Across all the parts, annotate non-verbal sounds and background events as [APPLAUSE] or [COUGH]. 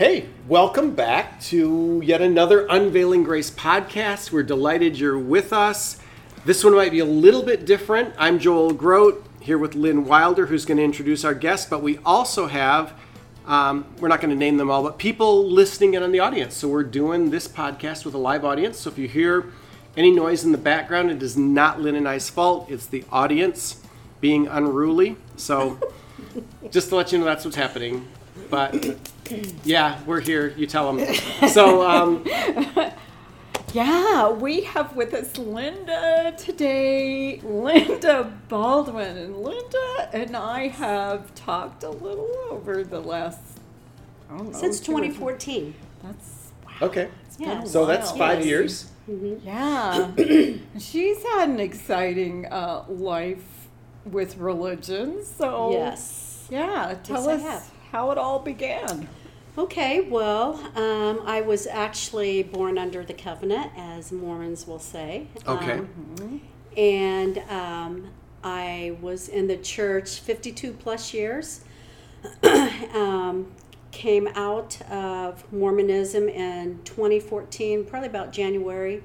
Hey, welcome back to yet another Unveiling Grace podcast. We're delighted you're with us. This one might be a little bit different. I'm Joel Groat here with Lynn Wilder, who's going to introduce our guest, but we also have, um, we're not going to name them all, but people listening in on the audience. So we're doing this podcast with a live audience. So if you hear any noise in the background, it is not Lynn and I's fault, it's the audience being unruly. So [LAUGHS] just to let you know that's what's happening. But yeah, we're here. You tell them. [LAUGHS] So, um, Yeah, we have with us Linda today, Linda Baldwin. And Linda and I have talked a little over the last, I don't know. Since two or three- 2014. That's, okay. Yeah. So that's Wow. five Yes. years. yeah. [CLEARS THROAT] She's had an exciting uh, life with religion. So, Yes. Yeah, tell Yes, I us have. How it all began. Okay, well, um, I was actually born under the covenant, as Mormons will say. Okay. Um, and um, I was in the church 52 plus years. [CLEARS THROAT] um, came out of Mormonism in 2014, probably about January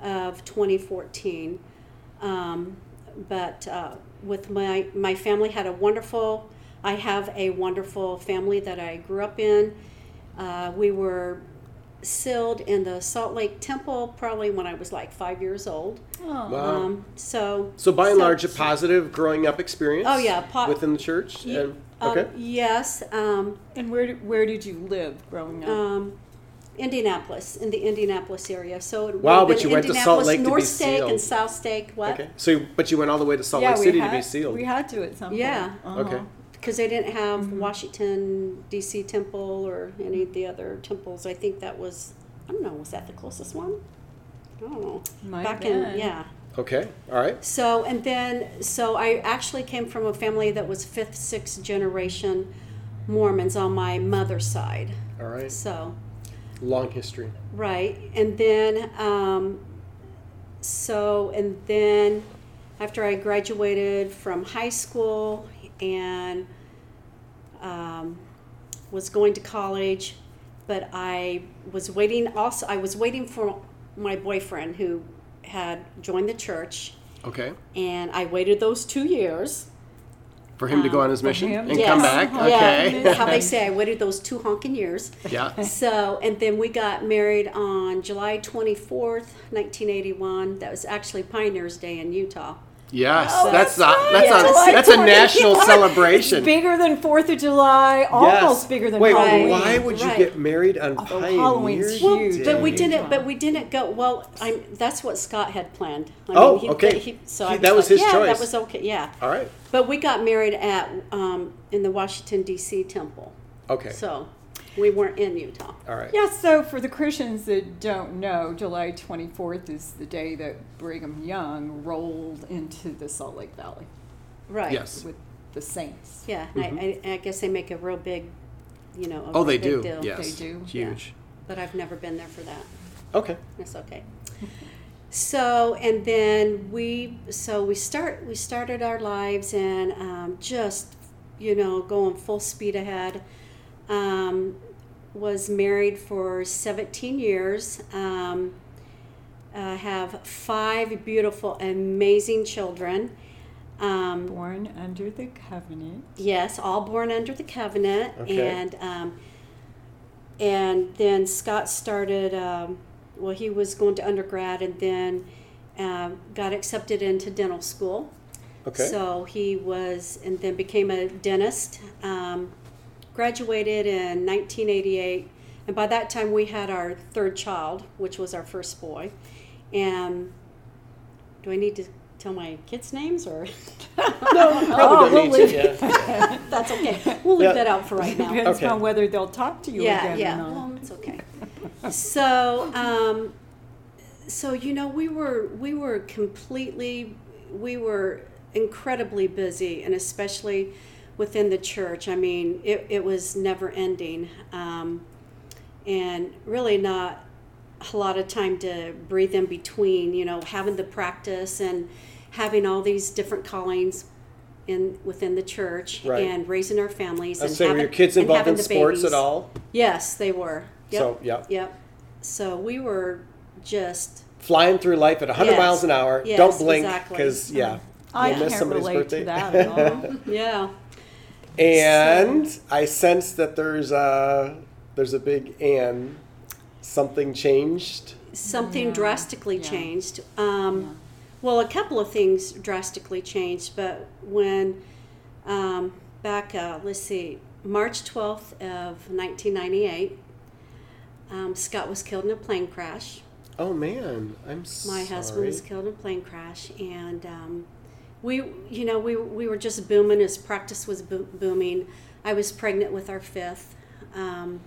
of 2014. Um, but uh, with my my family had a wonderful. I have a wonderful family that I grew up in. Uh, we were sealed in the Salt Lake Temple probably when I was like five years old. Oh. Wow. Um, so So by and so- large, a positive growing up experience. Oh, yeah, po- within the church. Ye- And, um, okay. yes. Um, And where, did- where did you live growing up? um, Indianapolis, in the Indianapolis area. So it Wow, but you went to Salt Indianapolis, Lake to be North Stake sealed. and South Stake. What? Okay. So, you- but you went all the way to Salt yeah, Lake City had, to be sealed. We had to at some point. Yeah. Uh-huh. Okay. Because they didn't have Mm-hmm. Washington D.C. temple or any of the other temples. I think that was I don't know. Was that the closest one? I don't know. Might Back have in yeah. Okay. All right. So and then so I actually came from a family that was fifth, sixth generation Mormons on my mother's side. All right. So Long history. Right, and then um, so and then after I graduated from high school and um, was going to college, but I was waiting. Also, I was waiting for my boyfriend who had joined the church, Okay. and I waited those two years. For him to go Um, on his mission him and to- come back. Uh-huh. Okay. Yeah, how they say I waited those two honking years. yeah. So, and then we got married on July 24th, 1981. That was actually Pioneers Day in Utah. Yes. Oh, that's that's a, that's Yes. a that's a July national 24th. celebration. Bigger than Fourth of July, almost Yes. bigger than Wait, Halloween. why would you Right. get married on Oh, Pioneer Halloween's Day? huge. But we didn't. But we didn't go. Well, I'm. That's what Scott had planned. I Oh, he- okay. he- so He- I that was like, his yeah, choice. That was okay. Yeah. All right. But we got married at um, in the Washington D.C. temple. Okay. So we weren't in Utah. All right. Yeah, so for the Christians that don't know, July 24th is the day that Brigham Young rolled into the Salt Lake Valley Right. Yes. with the saints. Yeah. and I, I, I guess they make a real big, you know. a Oh, they real do. deal. Yes. They do. Huge. But I've never been there for that. Okay. That's okay. So and then we so we start we started our lives and um, just you know going full speed ahead. Um, was married for 17 years. Um, uh, have five beautiful, amazing children. Um, Born under the covenant. Yes, all born under the covenant, Okay. and um, and then Scott started. Um, well, he was going to undergrad, and then um, got accepted into dental school. Okay. So he was, and then became a dentist. Um, graduated in 1988, and by that time we had our third child, which was our first boy. And do I need to tell my kids' names or [LAUGHS] [LAUGHS] Probably Oh, we'll leave- to. Yeah. [LAUGHS] that's okay. We'll leave Yeah. that out for right now. Depends Okay. on whether they'll talk to you yeah, again yeah. or not. Well, it's okay. so, um, so you know, we were we were completely we were incredibly busy, and especially within the church. I mean, it it was never ending, um, and really not a lot of time to breathe in between. You know, having the practice and having all these different callings. In, within the church Right. and raising our families I'd and say, were your kids involved in sports babies. at all? Yes, they were. Yep. So, yeah. Yep. So we were just Flying through life at 100 Yes. miles an hour. Yes, Don't blink exactly. because, yeah. I you'll can't somebody's relate birthday. to that at [LAUGHS] all. yeah. And I sense that there's a, there's a big and. Something changed. Something Yeah. drastically Yeah. changed. Um, Well, a couple of things drastically changed, but when um, back, uh, let's see, March 12th of 1998, um, Scott was killed in a plane crash. Oh man, I'm My sorry. husband was killed in a plane crash, and um, we, you know, we we were just booming. His practice was bo- booming. I was pregnant with our fifth, um,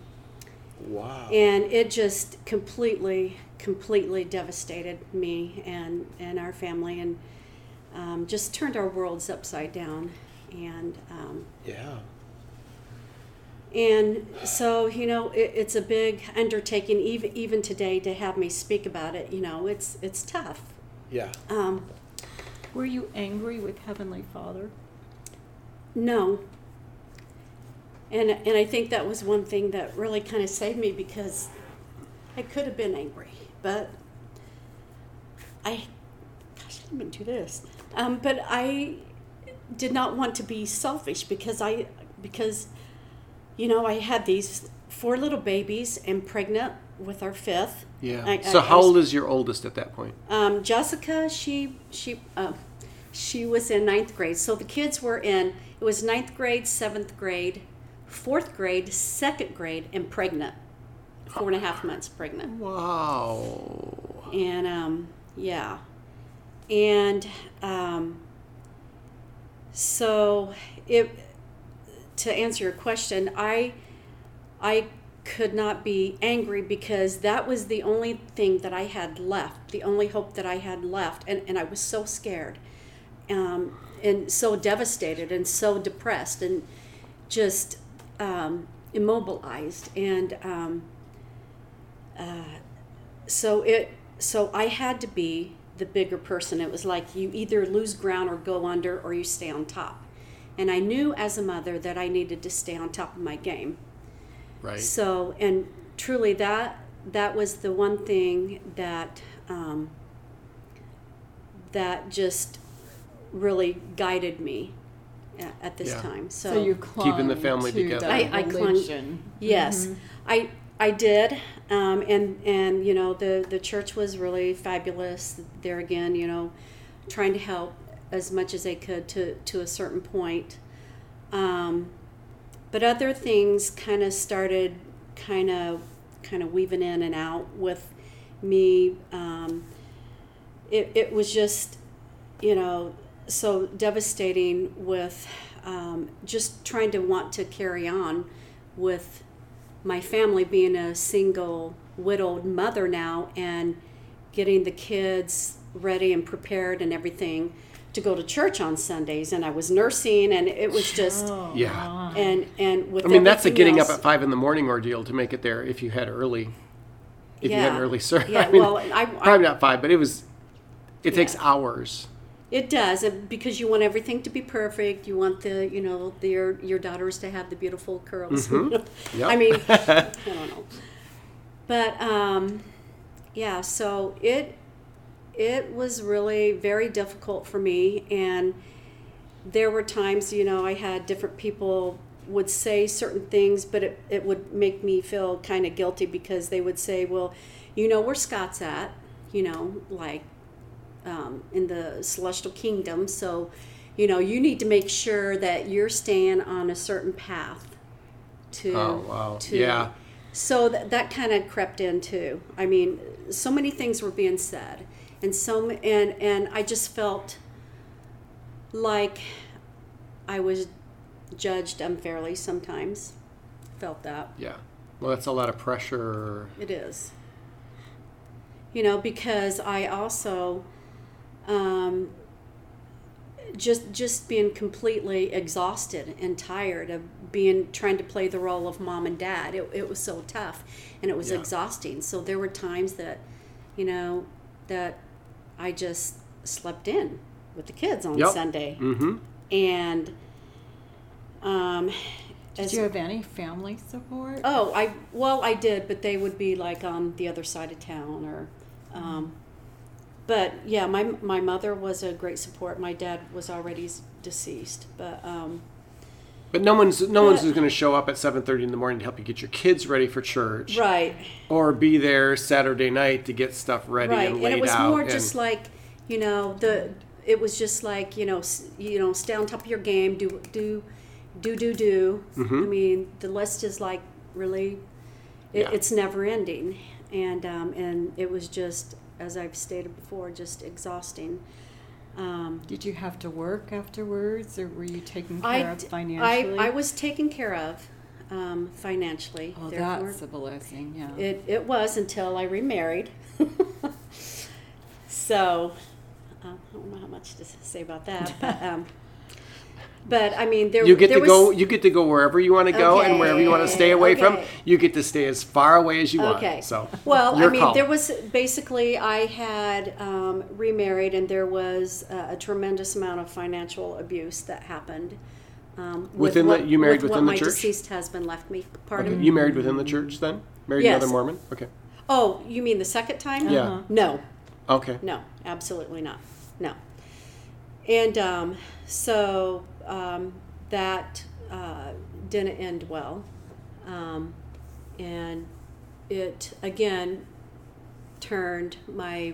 Wow. and it just completely, completely devastated me and and our family, and um, just turned our worlds upside down. And um, yeah. and so, you know, it, it's a big undertaking. Even even today, to have me speak about it, you know, it's it's tough. Yeah. Um, Were you angry with Heavenly Father? No. And and I think that was one thing that really kind of saved me because I could have been angry, but I gosh, I didn't do this. Um, but I did not want to be selfish because I because you know, I had these four little babies and pregnant with our fifth. Yeah. I- so I- I how was- old is your oldest at that point? um, Jessica, she she uh, she was in ninth grade. So the kids were in. It was ninth grade, seventh grade, fourth grade, second grade, and pregnant. Four and a half months pregnant. Wow. And um, yeah, and um, so it. To answer your question, I I could not be angry because that was the only thing that I had left, the only hope that I had left, and, and I was so scared, um, and so devastated, and so depressed, and just um, immobilized, and um, uh, so it so I had to be the bigger person. It was like you either lose ground or go under, or you stay on top, and I knew as a mother that I needed to stay on top of my game. Right. So, and truly, that that was the one thing that um, that just really guided me at, at this Yeah. time. So, So you clung Keeping the family to together. I- I clung- religion. yes, I I did, um, and and you know the the church was really fabulous. There again, you know, trying to help as much as they could to to a certain point. Um, but other things kind of started kind of kind of weaving in and out with me um, it, it was just you know so devastating with um, just trying to want to carry on with my family being a single widowed mother now and getting the kids ready and prepared and everything to go to church on Sundays and I was nursing and it was just Oh, Yeah. my. and and with I mean, that's a getting else- up at five in the morning ordeal to make it there if you had early. If you had an early service. [LAUGHS] Yeah, I mean, well, I- I- probably not five, but it was. It takes Yeah. hours. It does, because you want everything to be perfect. You want the, you know, the, your your daughters to have the beautiful curls. Mm-hmm. [LAUGHS] Yep. I mean, [LAUGHS] I don't know, but um, yeah. So it it was really very difficult for me, and there were times, you know, I had different people would say certain things, but it, it would make me feel kind of guilty because they would say, well, you know where Scott's at, you know, like um, in the celestial kingdom. So, you know, you need to make sure that you're staying on a certain path to. Oh, wow. To, Yeah. So that, that kind of crept in too. I mean, so many things were being said, and so and and I just felt like I was judged unfairly sometimes. Felt that. Yeah. Well, that's a lot of pressure. It is. You know, because I also um, just just being completely exhausted and tired of being trying to play the role of mom and dad. It, it was so tough and it was Yeah. exhausting. So there were times that, you know, that I just slept in with the kids on Yep. Sunday. Mm-hmm. And um Did as- you have any family support? Oh, I well, I did, but they would be like on the other side of town, or. Um, but yeah, my my mother was a great support. My dad was already deceased, but um, But no one's no one's But- going to show up at seven thirty in the morning to help you get your kids ready for church, right, or be there Saturday night to get stuff ready right, and and it was out. more and- just like you know the it was just like you know you know stay on top of your game, do do do do do. Mm-hmm. I mean, the list is like really, it, Yeah. it's never ending, and um, and it was just as I've stated before, just exhausting. Um, Did you have to work afterwards, or were you taken care I, of financially? I, I was taken care of um, financially. Oh, therefore, that's a blessing. Yeah. it, it was until I remarried. [LAUGHS] so uh, I don't know how much to say about that, but um, but I mean there you get there to was, go. You get to go wherever you want to go, and wherever you want to stay away from. You get to stay as far away as you Okay. want. Okay. So Well, I mean, call. there was basically I had um, remarried, and there was uh, a tremendous amount of financial abuse that happened. Um, with Within the- you married with within what the church. my deceased husband left me. Okay. Pardon? You married within the church then? Married Yes. another Mormon? Okay. Oh, you mean the second time? Yeah. Uh-huh. No, Okay. no, absolutely not. No. And um, so um, that uh, didn't end well. Um, and it, again, turned my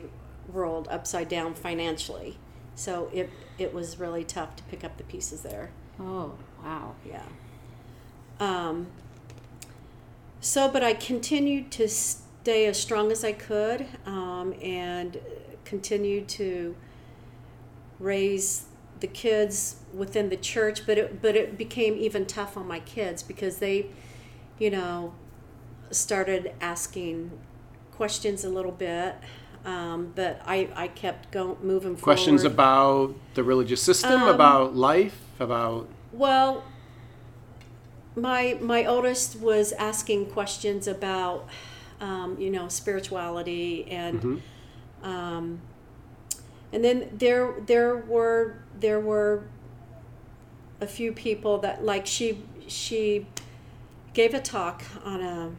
world upside down financially. So it, it was really tough to pick up the pieces there. oh, wow. Yeah. Um, so, but I continued to stay as strong as I could um, and continued to raise the kids within the church. But it, but it became even tough on my kids because they, you know, started asking questions a little bit. Um, but I, I kept going, moving forward. Questions about the religious system, Um, about life, about Well, my my oldest was asking questions about, um, you know, spirituality and, um, and then there there were there were a few people that like she she gave a talk on a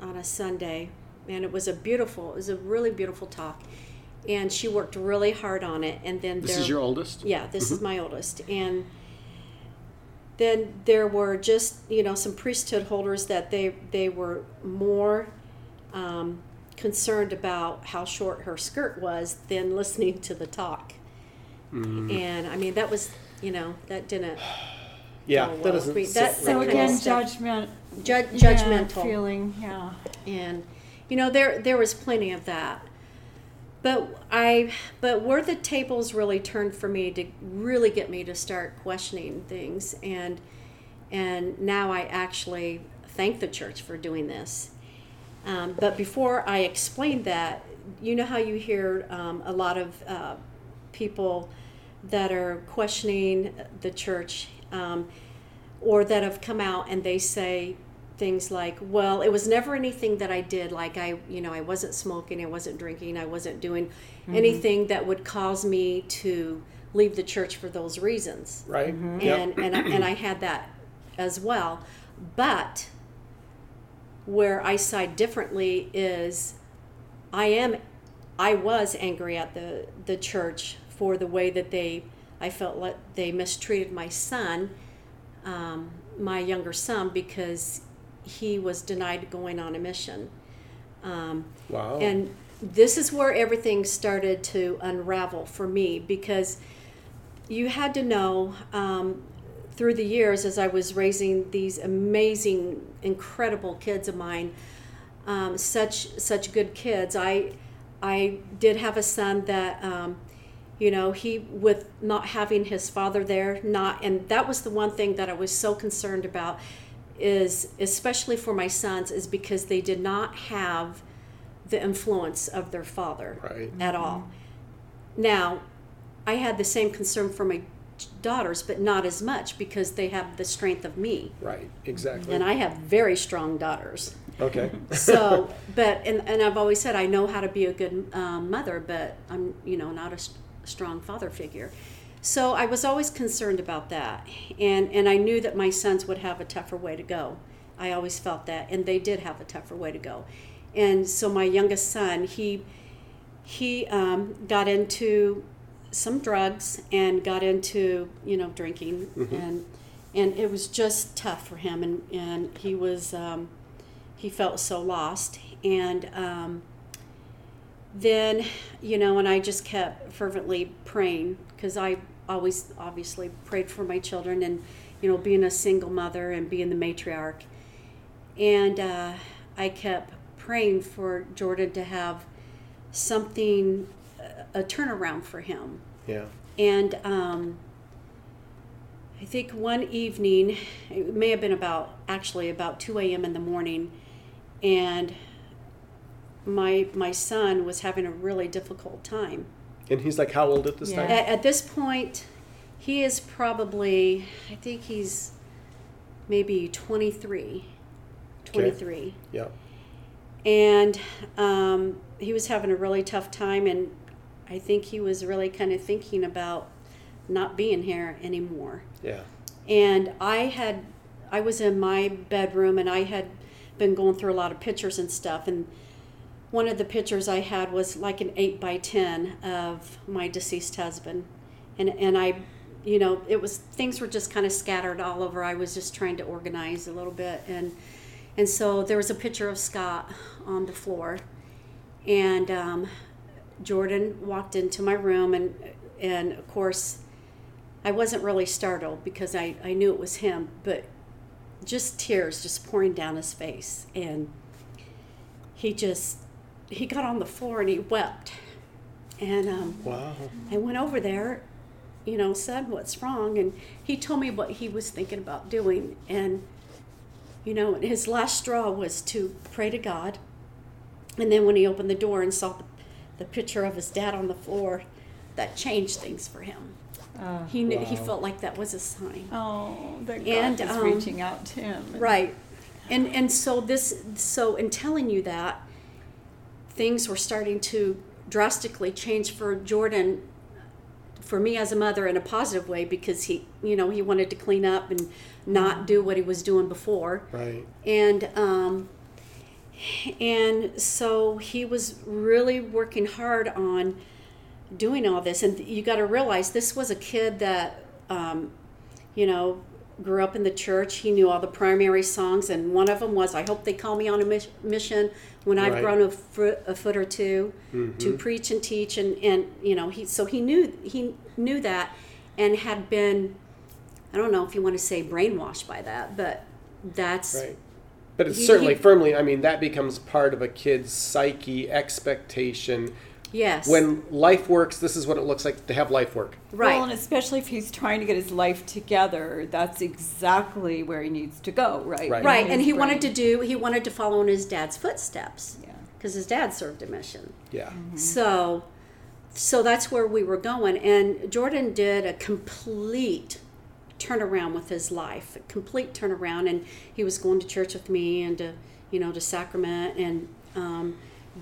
on a Sunday, and it was a beautiful it was a really beautiful talk, and she worked really hard on it, and then this there, is your oldest? yeah, this is my oldest. And then there were just, you know, some priesthood holders that they, they were more um, concerned about how short her skirt was than listening to the talk. Mm-hmm. And I mean, that was, you know, that didn't Yeah, Oh, that well, doesn't we- sit that- right So that with kind again, of stuff. judgment. ju- yeah, judgmental. feeling. Yeah. and you know there there was plenty of that but i but where the tables really turned for me to really get me to start questioning things and and now i actually thank the church for doing this um, but before i explain that you know how you hear um, a lot of uh, people that are questioning the church um, or that have come out and they say things like well it was never anything that i did like i you know i wasn't smoking i wasn't drinking i wasn't doing anything that would cause me to leave the church for those reasons right? and Yep. and, I- and i had that as well but where i side differently is i am i was angry at the the church for the way that they i felt like they mistreated my son um, my younger son because he was denied going on a mission um, Wow. and this is where everything started to unravel for me because you had to know um, through the years as I was raising these amazing, incredible kids of mine, um, such such good kids. I I did have a son that um, you know he with not having his father there not and that was the one thing that i was so concerned about is especially for my sons is because they did not have the influence of their father Right. at all now i had the same concern for my daughters but not as much because they have the strength of me Right. Exactly. and i have very strong daughters okay. [LAUGHS] so but and, and i've always said i know how to be a good um, mother but i'm you know not a strong father figure. So i was always concerned about that and and i knew that my sons would have a tougher way to go. I always felt that and they did have a tougher way to go. And so my youngest son he he um, got into some drugs and got into you know drinking and and it was just tough for him and and he was um, he felt so lost. And um, then you know and i just kept fervently praying because i always obviously prayed for my children and you know being a single mother and being the matriarch and uh, i kept praying for jordan to have something a turnaround for him Yeah. and um, I think one evening, it may have been about actually about 2 a.m. in the morning, and my my son was having a really difficult time. And he's like, how old at this Yeah. time? At, at this point, he is probably I think he's maybe 23, 23 Yeah. and um, he was having a really tough time and i think he was really kind of thinking about not being here anymore Yeah. and i had i was in my bedroom and i had been going through a lot of pictures and stuff and one of the pictures i had was like an 8 by 10 of my deceased husband. And and i you know it was things were just kind of scattered all over. I was just trying to organize a little bit. And and so there was a picture of Scott on the floor, and um, Jordan walked into my room, and and of course, I wasn't really startled because I, I knew it was him, but just tears just pouring down his face, and he just he got on the floor and he wept, and um, Wow. I went over there, you know, said what's wrong, and he told me what he was thinking about doing, and you know, his last straw was to pray to God, and then when he opened the door and saw the, the picture of his dad on the floor, that changed things for him. Uh, He knew he felt like that was a sign. oh, that God And, is um, reaching out to him. Right. And and so this so in telling you that things were starting to drastically change for Jordan for me as a mother in a positive way because he you know he wanted to clean up and not do what he was doing before Right. and um and so he was really working hard on doing all this and you got to realize this was a kid that um, you know grew up in the church he knew all the primary songs and one of them was i hope they call me on a mis- mission when i've Right. grown a foot, a foot or 2 to mm-hmm. preach and teach and and you know he so he knew he knew that and had been i don't know if you want to say brainwashed by that but that's Right. But it's He- certainly he- firmly, I mean, that becomes part of a kid's psyche, expectation. Yes When life works, this is what it looks like to have life work. right Well, and especially if he's trying to get his life together, that's exactly where he needs to go, right? Right. Right, and his he wanted to do he wanted to follow in his dad's footsteps Yeah. because his dad served a mission. Yeah. So, so that's where we were going, and Jordan did a complete turnaround with his life, a complete turnaround, and he was going to church with me and to you know to sacrament and. Um,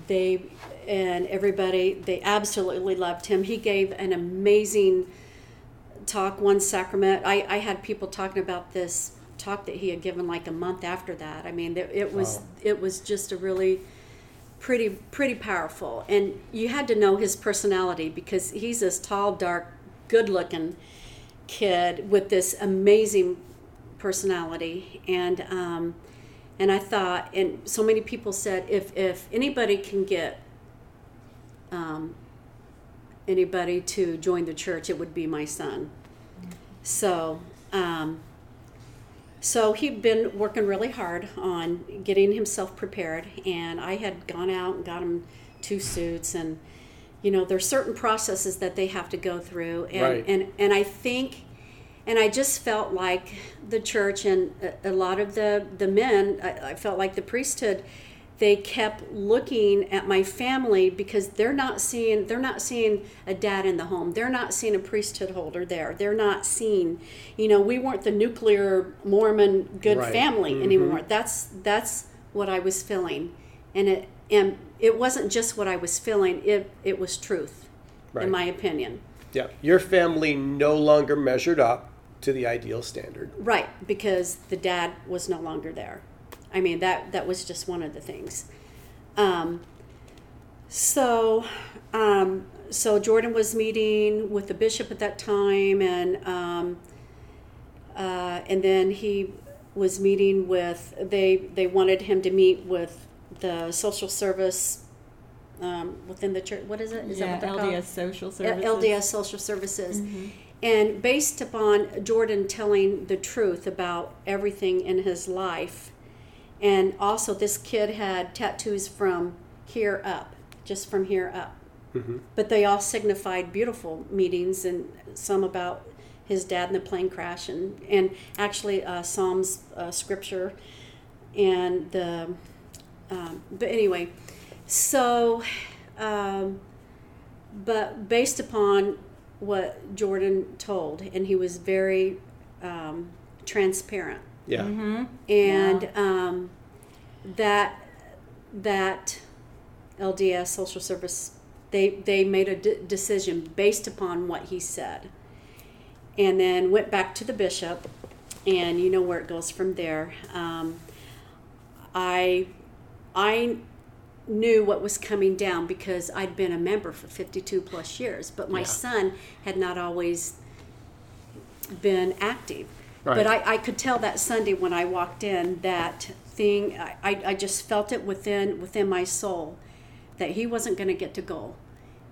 they and everybody they absolutely loved him. He gave an amazing talk one sacrament. I, I had people talking about this talk that he had given like a month after that. I mean it, it was Wow. it was just a really pretty pretty powerful. And you had to know his personality because he's this tall dark good looking kid with this amazing personality. And um, and i thought and so many people said if if anybody can get um, anybody to join the church it would be my son so um, so he'd been working really hard on getting himself prepared, and I had gone out and got him two suits, and you know, there's certain processes that they have to go through, and Right. and and I think, and I just felt like the church and a, a lot of the the men, I, I felt like the priesthood, they kept looking at my family because they're not seeing they're not seeing a dad in the home. They're not seeing a priesthood holder there. They're not seeing, you know, we weren't the nuclear Mormon good Right. family mm-hmm. anymore. That's that's what I was feeling, and it and it wasn't just what I was feeling. It it was truth, Right. in my opinion. Yeah. Your family no longer measured up to the ideal standard. Right, because the dad was no longer there. I mean that that was just one of the things. Um, so, um, so Jordan was meeting with the bishop at that time, and um, uh, and then he was meeting with they they wanted him to meet with the social service um, within the church. What is it? Is yeah, that what they're called? LDS social services. LDS Social Services. And based upon Jordan telling the truth about everything in his life, and also this kid had tattoos from here up, just from here up. But they all signified beautiful meetings and some about his dad in the plane crash and, and actually uh, Psalms uh, scripture and the um, but anyway so um, but based upon what Jordan told, and he was very um, transparent, Yeah. and um, that that LDS social service they they made a de- decision based upon what he said, and then went back to the bishop, and you know where it goes from there. Um, I I knew what was coming down because I'd been a member for 52 plus years, but my Yeah. son had not always been active. Right. But I, I could tell that Sunday when I walked in that thing, I, I just felt it within within my soul that he wasn't going to get to go.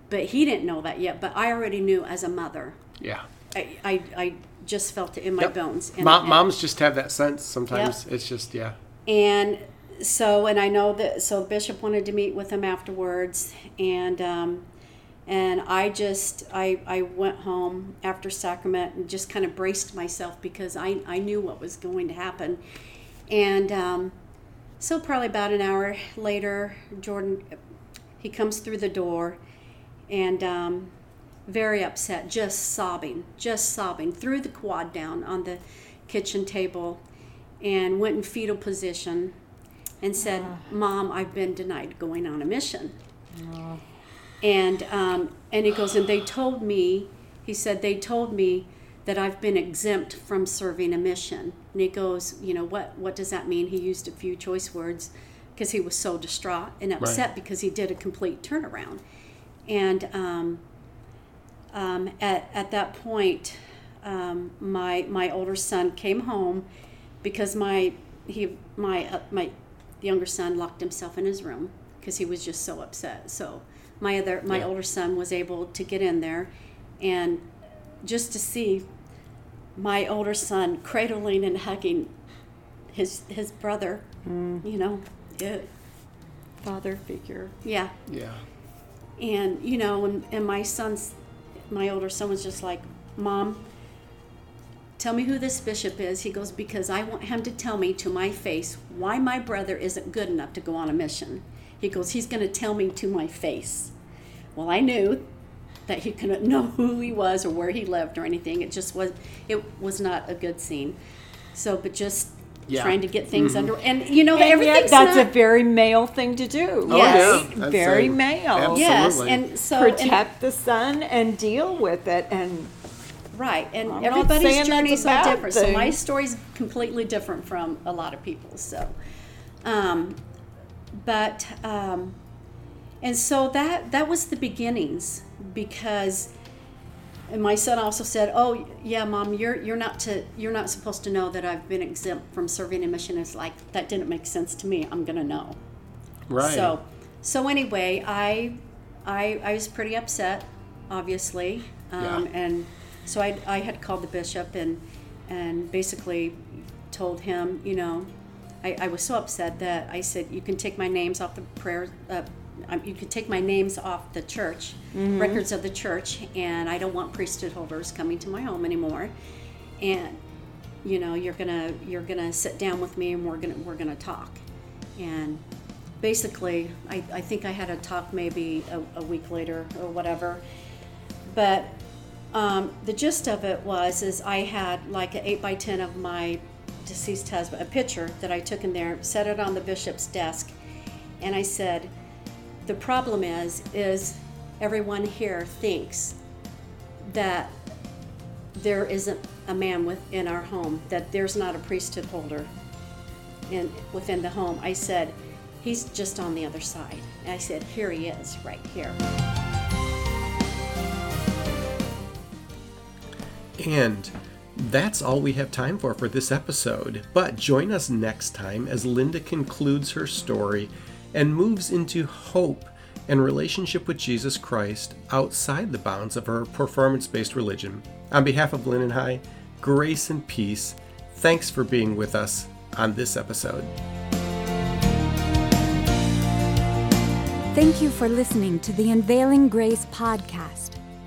But he didn't know that yet, but I already knew as a mother. Yeah. I, I, I just felt it in my Yep. bones. And, Mom, and- moms just have that sense sometimes. It's just, yeah. and so and I know that so Bishop wanted to meet with him afterwards and um, and I just I, I went home after sacrament and just kind of braced myself because I, I knew what was going to happen. And um, so probably about an hour later Jordan he comes through the door and um, very upset just sobbing just sobbing threw the quad down on the kitchen table and went in fetal position and said, "Mom, I've been denied going on a mission." And um, and he goes, and they told me, he said they told me that I've been exempt from serving a mission. And he goes, you know what? What does that mean? He used a few choice words because he was so distraught and upset because he did a complete turnaround. And um, um, at at that point, um, my my older son came home because my he my uh, my younger son locked himself in his room because he was just so upset. So my other my Yeah. older son was able to get in there, and just to see my older son cradling and hugging his his brother, mm. you know, it, Father figure. yeah, Yeah. and you know, and, and my son's, my older son was just like, Mom, tell me who this bishop is. He goes, Because I want him to tell me to my face why my brother isn't good enough to go on a mission. He goes, He's going to tell me to my face. Well, I knew that he couldn't [LAUGHS] know who he was or where he lived or anything. It just was, it was not a good scene. So, but just Yeah. trying to get things under, and you know, And yet everything's that's not, a very male thing to do. Oh, yeah. Very say male. absolutely. yes, and so and- Protect the son and deal with it and Right, and I'm everybody's that's journeys a are bad different. So thing. my story's completely different from a lot of people's. So, um, but um, and so that that was the beginnings because. And my son also said, "Oh, yeah, mom, you're you're not to you're not supposed to know that I've been exempt from serving a mission." It's like that didn't make sense to me. I'm gonna know. Right. So, so anyway, I, I, I was pretty upset, obviously, um, Yeah. and so I, I had called the bishop and, and basically told him, you know, I, I was so upset that I said you can take my names off the prayer uh, um, you can take my names off the church records of the church, and I don't want priesthood holders coming to my home anymore. And you know, you're gonna you're gonna sit down with me, and we're gonna we're gonna talk. And basically, I, I think I had a talk maybe a, a week later or whatever. But um, the gist of it was is I had like an eight by ten of my deceased husband, a picture that I took in there, set it on the bishop's desk, and I said, the problem is is everyone here thinks that there isn't a man within our home, that there's not a priesthood holder in within the home. I said, he's just on the other side. And I said, here he is, right here. And that's all we have time for for this episode. But join us next time as Linda concludes her story and moves into hope and relationship with Jesus Christ outside the bounds of her performance based religion. On behalf of Lynn and grace and peace. Thanks for being with us on this episode. Thank you for listening to the Unveiling Grace podcast.